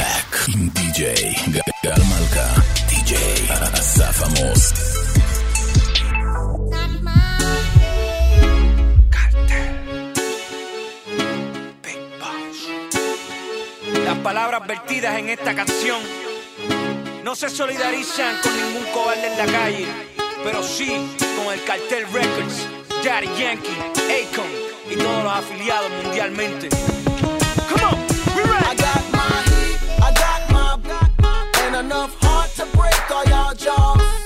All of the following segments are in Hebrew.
Black, DJ Gal Malca, DJ Asaf Las palabras vertidas en esta canción no se solidarizan con ningún cobarde en la calle, pero sí con el cartel Records, Daddy Yankee, Akon y todos los afiliados mundialmente. To break all y'all jaws.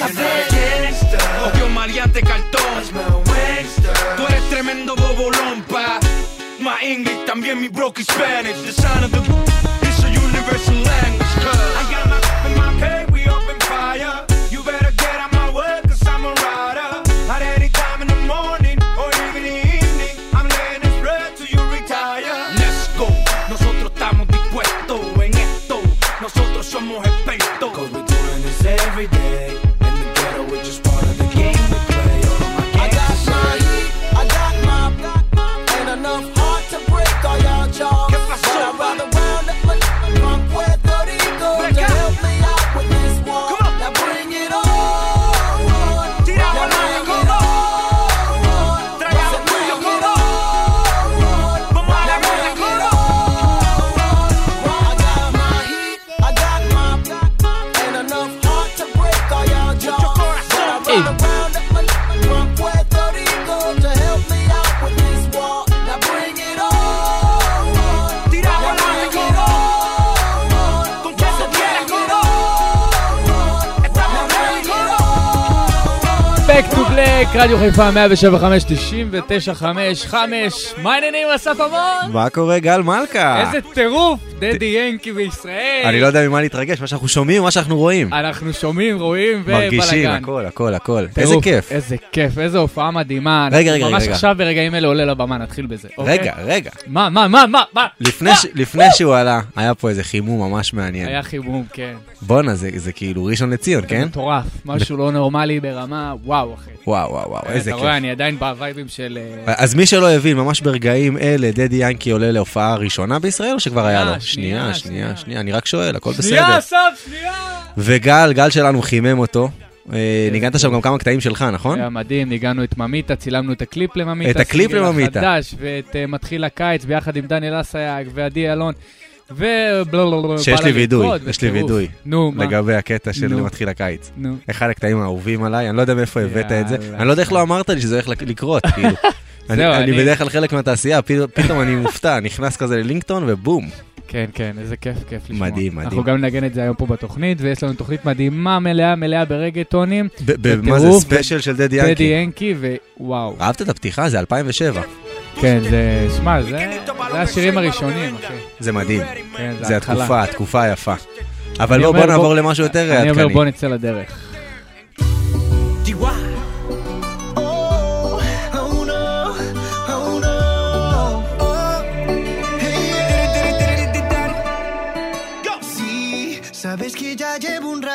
Muñeca. Obvio maleante cartón. Tú eres tremendo bobolón, pa. My English, también mi broken Spanish. The sound of the רדיו חיפה 175 99 5 5 מה העניינים אסף עמון? מה קורה גל מלכה? איזה טירוף, דדי ינקי בישראל. אני לא יודע ממה להתרגש, מה שאנחנו שומעים, מה שאנחנו רואים. אנחנו שומעים, רואים מרגישים, ובלאגן. הכל, הכל, הכל. איזה כיף. איזה כיף, איזה הופעה מדהימה. רגע, אנחנו רגע, ממש רגע. עכשיו ברגעים אלה עולה לבמה, נתחיל בזה. אוקיי? רגע, רגע. מה, מה, מה, מה, מה? לפני שהוא עלה, היה פה איזה חימום ממש מעניין. היה חימום, כן. בואנה, זה כאילו ראשון לציון, כן? מטורף, משהו לא נורמלי ברמה, וואו, אחי. וואו, וואו, וואו, איזה אתה כיף. רואה, אני עדיין בווייבים של... אה, אז מי שלא הבין, ממש ברגעים אלה, דדי ינקי עולה להופעה ראשונה בישראל, או שכבר היה לו? שנייה, שנייה, שנייה. שנייה, אני רק שואל, הכל בסדר. שנייה, אסף, שנייה! וגל, גל שלנו חימם אותו. אה, ניגנת שם גם כמה קטעים שלך, נכון? היה מדהים, ניגנו את ממיטה, צילמנו את הקליפ לממיטה. את הקליפ הסינגל לממיטה. החדש, ואת אה, מתחיל הקיץ ביחד עם דניאל אסייג ועדי אלון. ובלולולול. שיש לי וידוי, יש לי. וידוי. נו, מה? לגבי הקטע של. מתחיל הקיץ. נו. אחד הקטעים האהובים עליי, אני לא יודע מאיפה הבאת את זה. אני לא יודע איך לא אמרת לי שזה הולך לק- לקרות, כאילו. אני בדרך כלל חלק מהתעשייה, פתאום אני מופתע, נכנס כזה ללינקטון ובום. כן, כן, איזה כיף, כיף לשמוע. מדהים, מדהים. אנחנו גם נגן את זה היום פה בתוכנית, ויש לנו תוכנית מדהימה, מלאה, מלאה ברגטונים. מה זה, ספיישל של דדי דדי ינקי? ינקי, ווואו. אהבת את הפתיחה? זה 2007. כן, זה, שמע, זה השירים הראשונים, אחי. זה מדהים. כן, זה. התקופה, התקופה היפה. אבל בוא נעבור למשהו יותר אני אומר, עדכני. בוא נצא לדרך.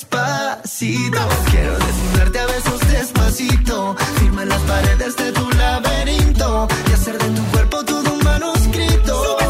despacito. Quiero desnudarte a besos despacito. Firma las paredes de tu laberinto y hacer de tu cuerpo todo un manuscrito.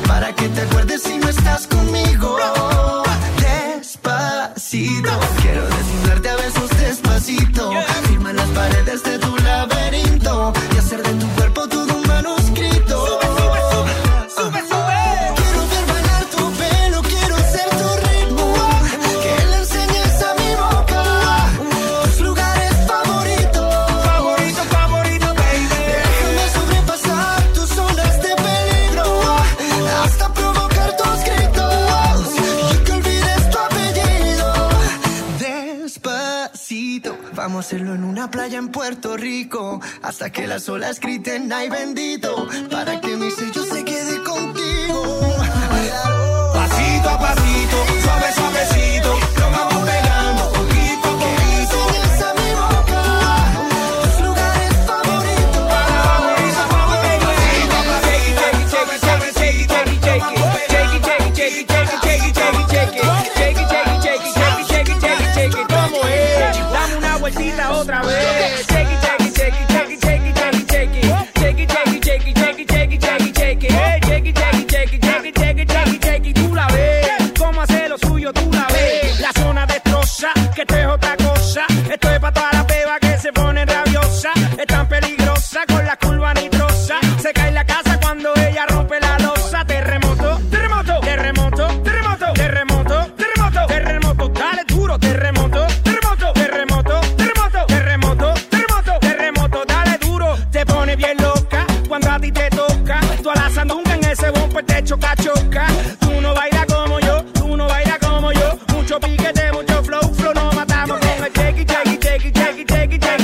hasta que las olas griten ay bendito para que mis take it, take it.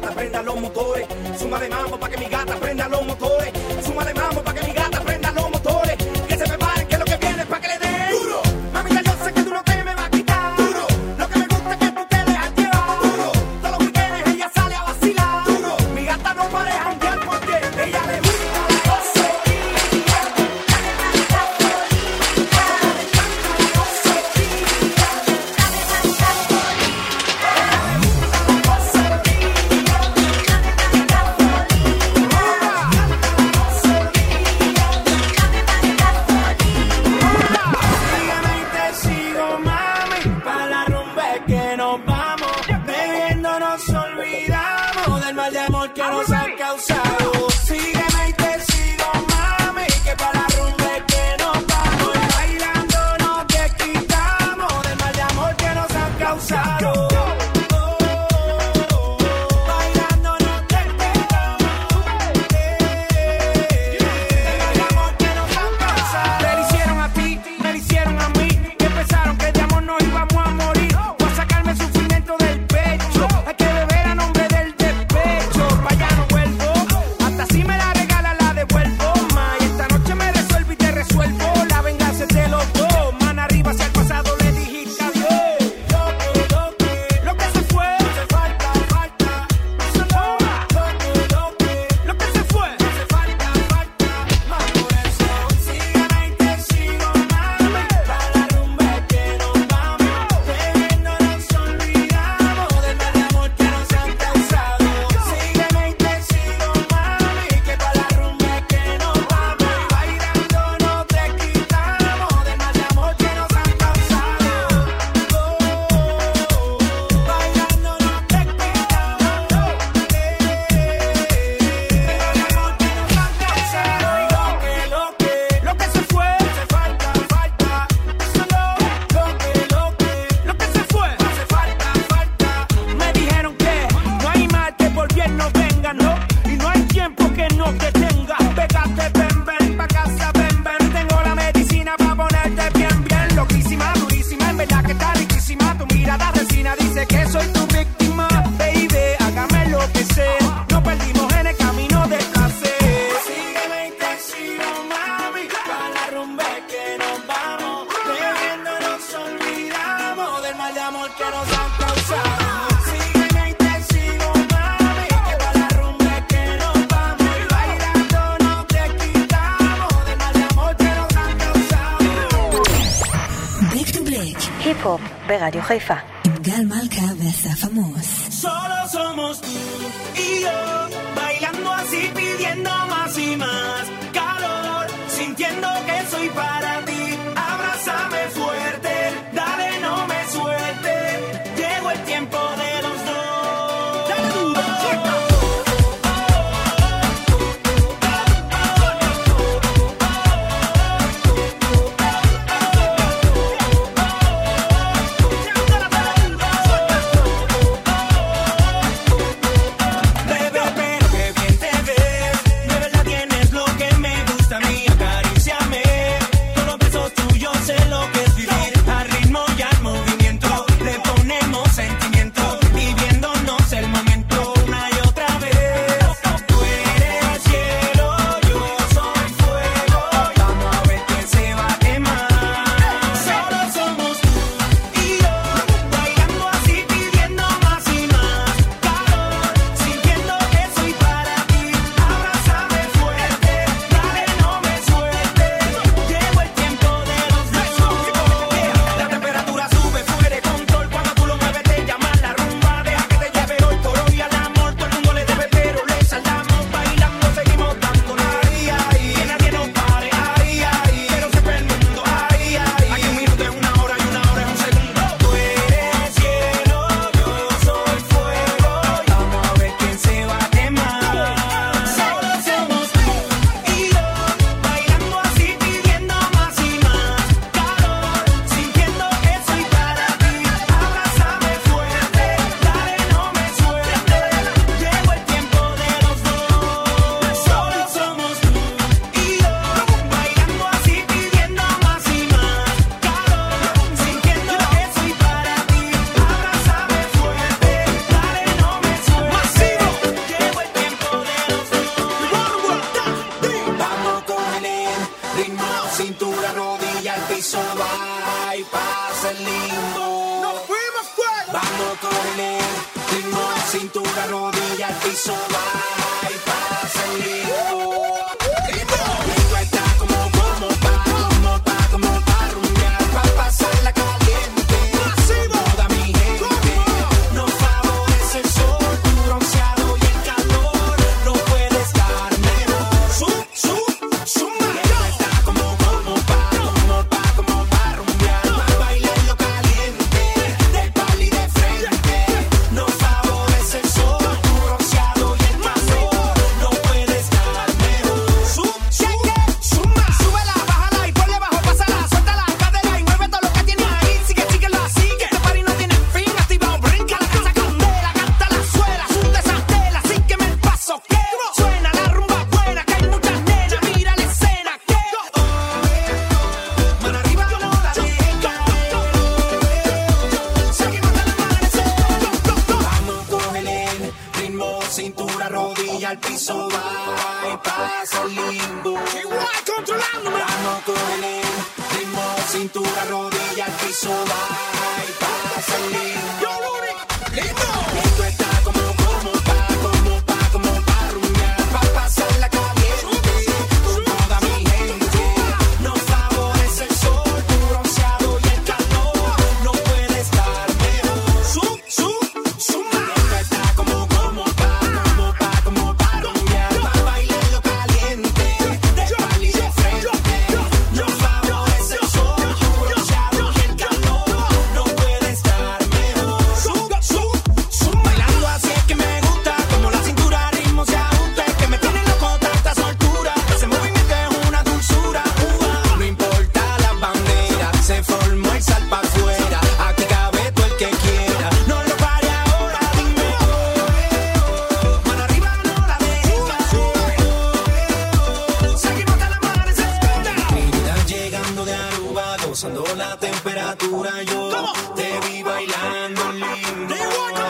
gata prenda los motores. Suma de mambo para que mi gata prenda los motores. Suma de mambo Jorefa. Gozando la temperatura. Yo te vi bailando lindo.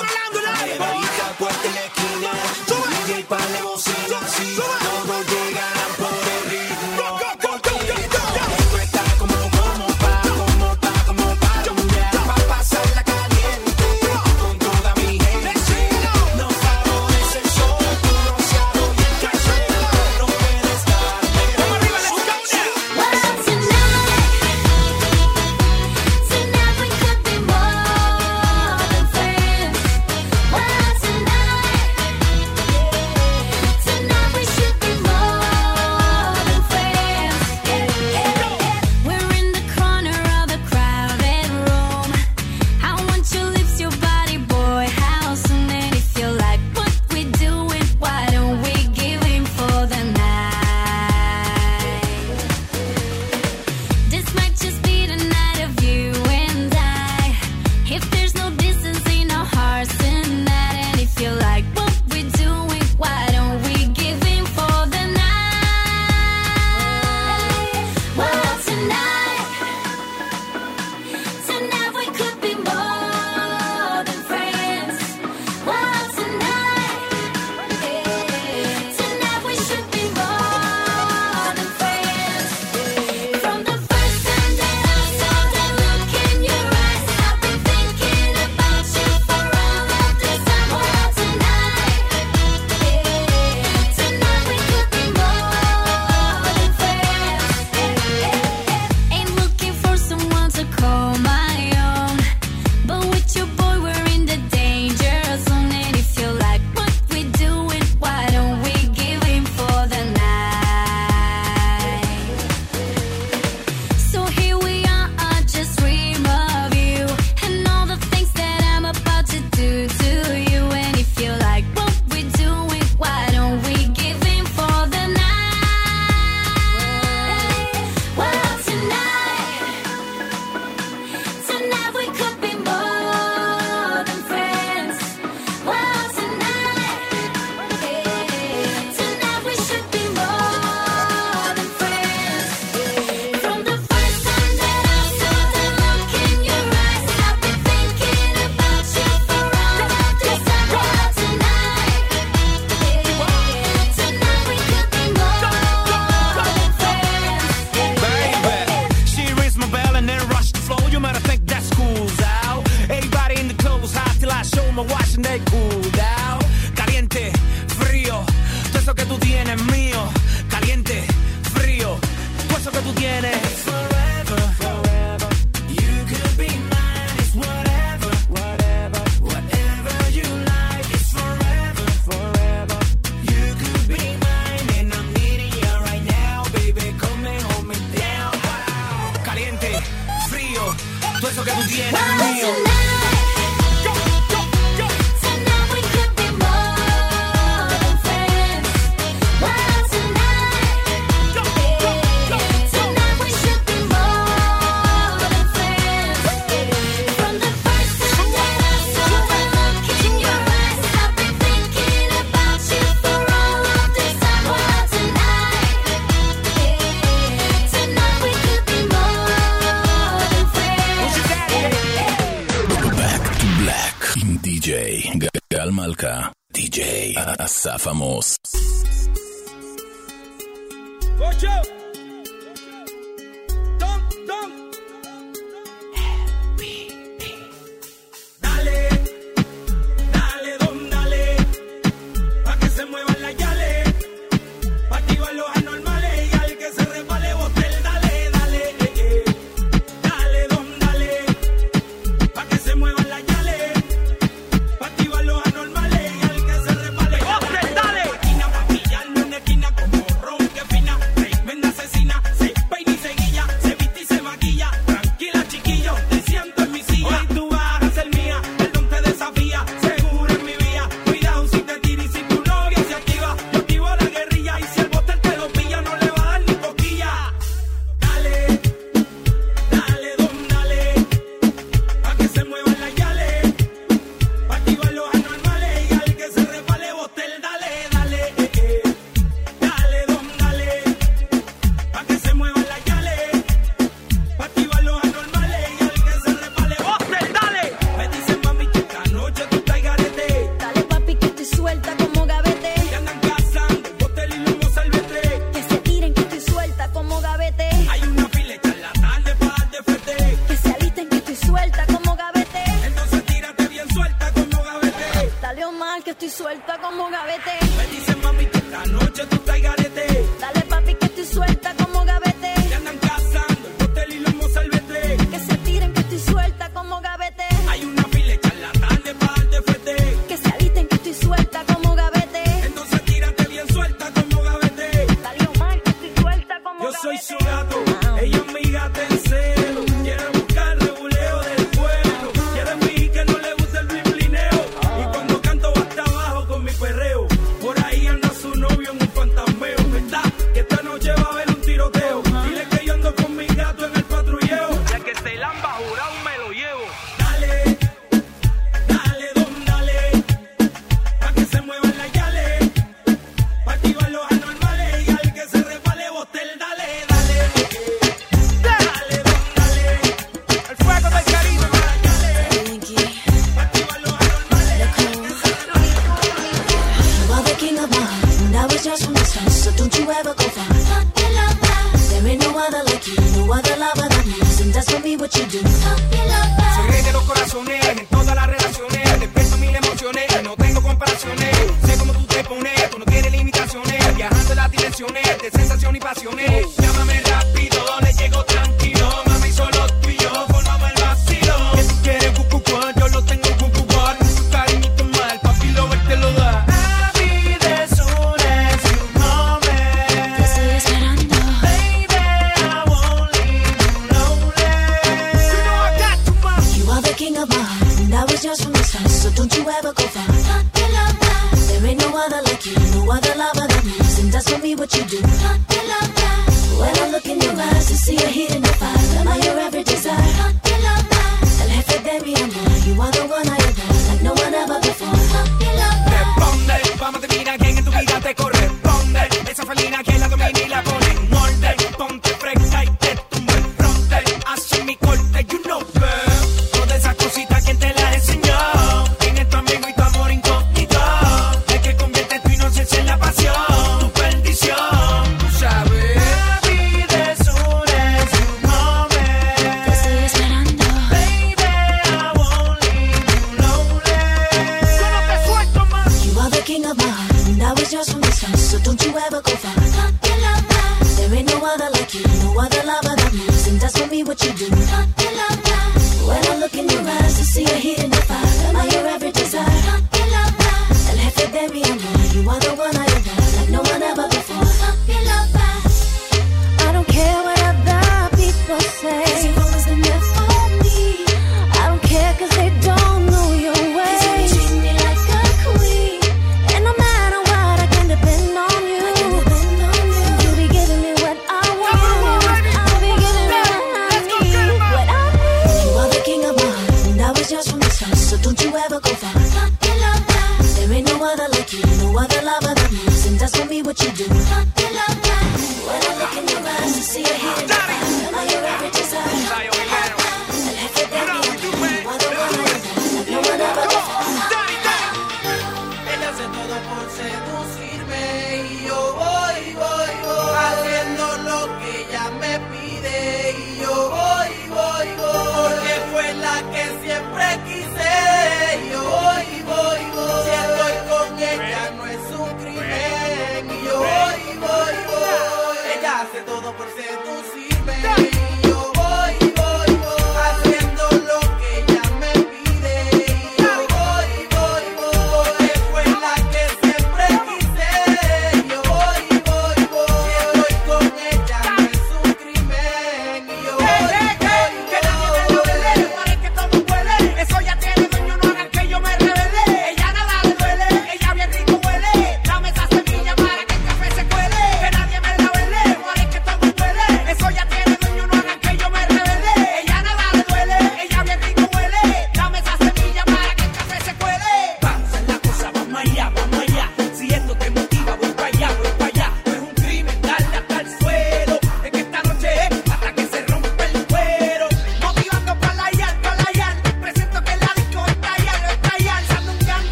Safamos. Watch!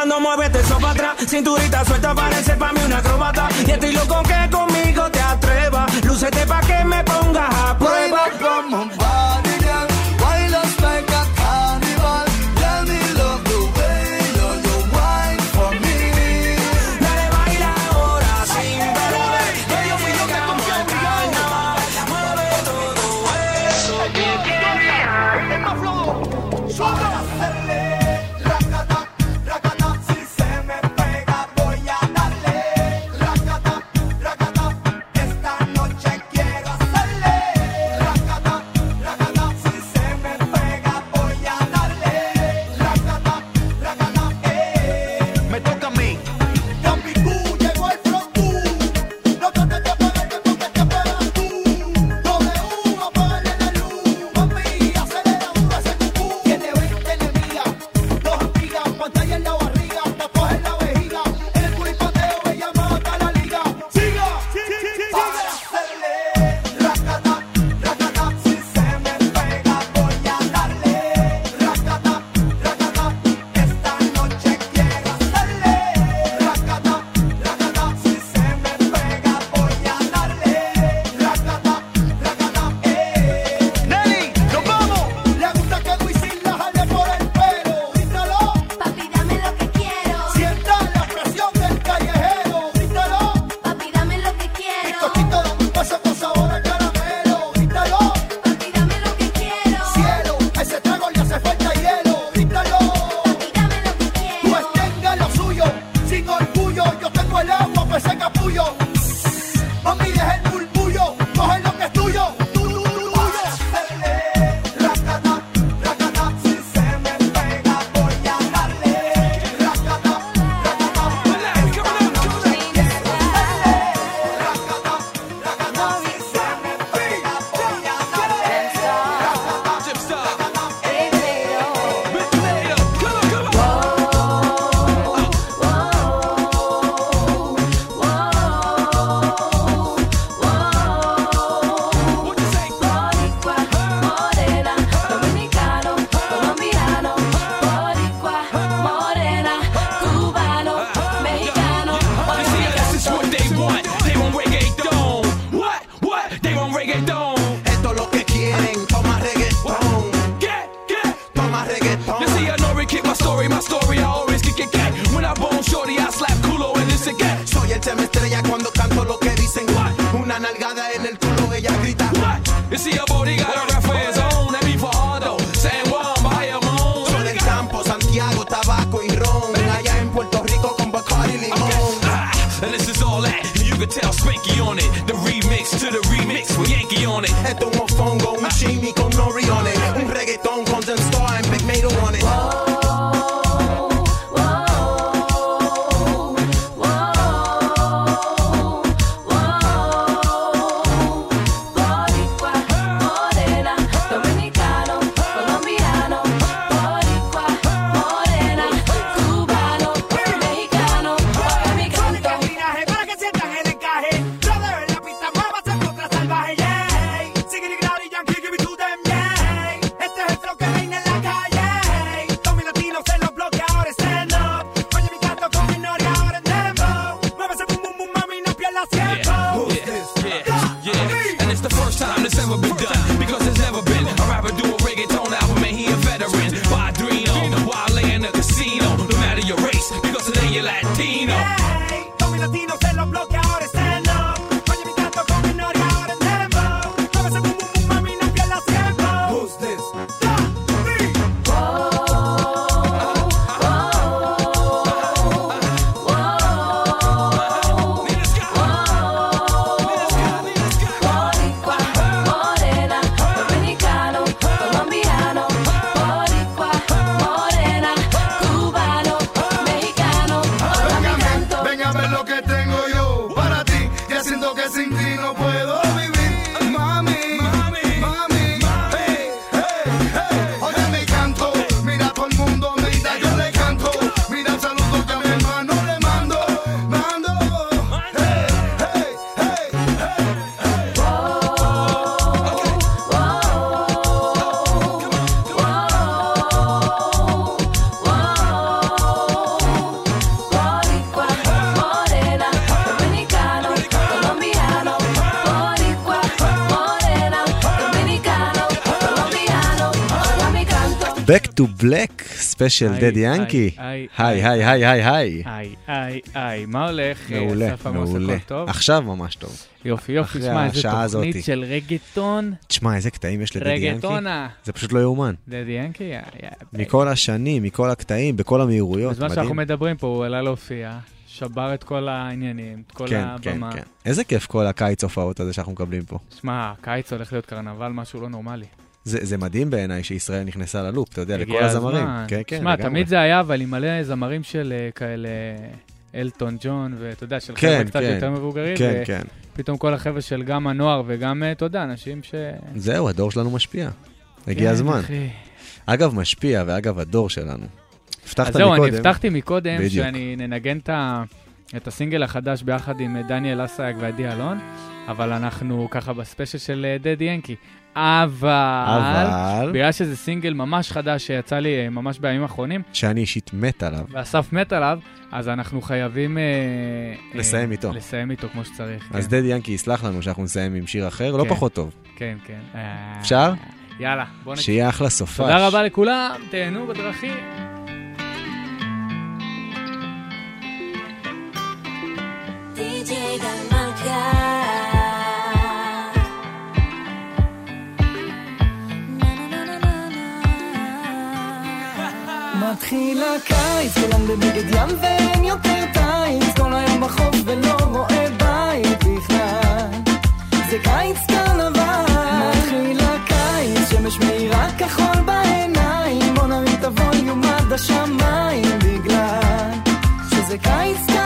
cuando mueves te sopa atrás. Cinturita suelta, parece pa' mí una acrobata. Y estoy loco que conmigo te atrevas. Lúcete pa' que me pongas a prueba. Black, ספיישל דדי ינקי. היי, היי, היי, היי, היי, היי. היי, היי, מה הולך? אה, מעולה, מעולה. עכשיו ממש טוב. יופי, יופי, תשמע, איזה תוכנית. של רגטון. תשמע, איזה קטעים יש לדדי ינקי. רגטונה. זה פשוט לא יאומן. דדי ינקי, יא. מכל השנים, מכל הקטעים, בכל המהירויות, בזמן שאנחנו מדהים. מדברים פה, הוא עלה להופיע, שבר את כל העניינים, את כל כן, כן, הבמה. כן. איזה כיף כל הקיץ הופעות הזה שאנחנו מקבלים פה. שמע, הקיץ הולך להיות קרנבל, משהו לא נורמלי. זה זה מדהים בעיניי שישראל נכנסה ללופ, אתה יודע, לכל הגיע הזמרים. הזמן. כן, כן, שמע. תמיד זה היה, אבל עם מלא זמרים של אה, כאלה, אלטון ג'ון, ואתה יודע, של כן, חבר'ה קצת כן. יותר מבוגרים, כן, כן. ופתאום כל החבר'ה של גם הנוער וגם, אה, אתה יודע, אנשים ש... זהו, הדור שלנו משפיע. הגיע כן, הזמן. אחי. אגב, משפיע, ואגב, הדור שלנו. הבטחת אז זהו, מקודם. אני הבטחתי מקודם בדיוק. שאני ננגן את ה- את הסינגל החדש ביחד עם אה, דניאל אסייג ועדי אלון, אבל אנחנו ככה בספיישל של אה, דדי ינקי. אבל, אבל- בגלל שזה סינגל ממש חדש שיצא לי אה, ממש בימים האחרונים, שאני אישית מת עליו. ואסף מת עליו, אז אנחנו חייבים... לסיים אה, איתו. לסיים איתו כמו שצריך. אז כן. דדי ינקי יסלח לנו שאנחנו נסיים עם שיר אחר, לא כן. פחות טוב. כן, כן. אפשר? יאללה, בוא נקשיב. שיהיה אחלה סופש. תודה רבה לכולם, תהנו בדרכים. מתחיל הקיץ, כולם בבגד ים ואין יותר טייץ, כל היום בחוף ולא רואה בית בכלל. זה קיץ קרנבל, מתחיל הקיץ, שמש מאירה כחול בעיניים, בוא נרים את הווליום עד השמיים בגלל שזה קיץ קרנבל.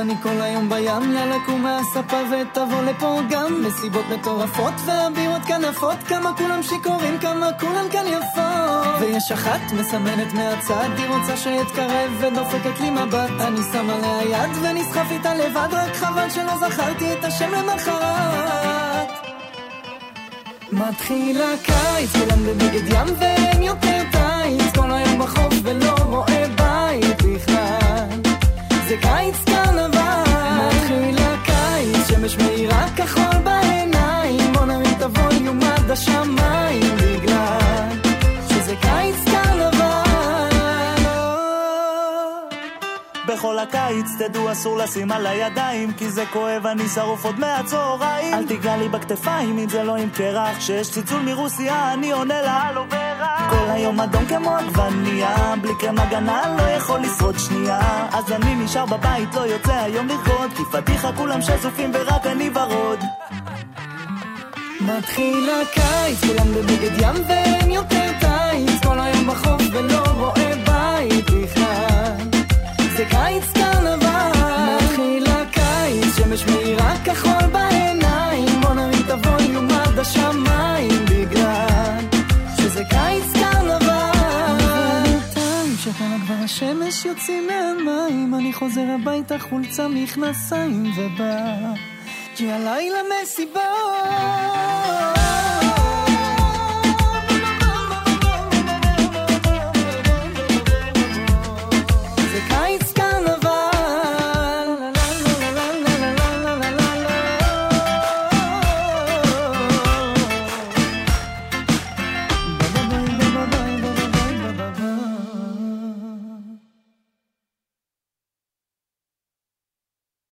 אני כל היום בים, יאללה קום מהספה ותבוא לפה גם. מסיבות מטורפות והבירות כאן עפות כמה כולם שיכורים, כמה כולם כאן יפות. ויש אחת מסמנת מהצד, היא רוצה שאתקרב ודופקת לי מבט. אני שם עליה יד ונסחף איתה לבד, רק חבל שלא זכרתי את השם למחרת. מתחיל הקיץ, כולם בבגד ים ואין יותר טייץ כל היום בחוף ולא רואה בית בכלל. זה קיץ עד בגלל שזה קיץ קרנבל. בכל הקיץ תדעו אסור לשים על הידיים כי זה כואב אני שרוף עוד מהצהריים. אל תיגע לי בכתפיים אם זה לא עם קרח כשיש צלצול מרוסיה אני עונה לה ורח כל היום אדום כמו עגבנייה בלי קרם הגנה לא יכול לשרוד שנייה. אז אני נשאר בבית לא יוצא היום לרקוד כי פדיחה כולם שזופים ורק אני ורוד מתחיל הקיץ, כולם בבגד ים ואין יותר טייץ, כל היום בחוף ולא רואה בית בכלל. זה קיץ קרנבל, מתחיל הקיץ, שמש מאירה כחול בעיניים, בוא נרים את הווליום עד השמיים בגלל שזה קיץ קרנבל. שכאן כבר השמש יוצאים מהמים, אני חוזר הביתה חולצה מכנסיים ובא. Que a Laila Messi boa.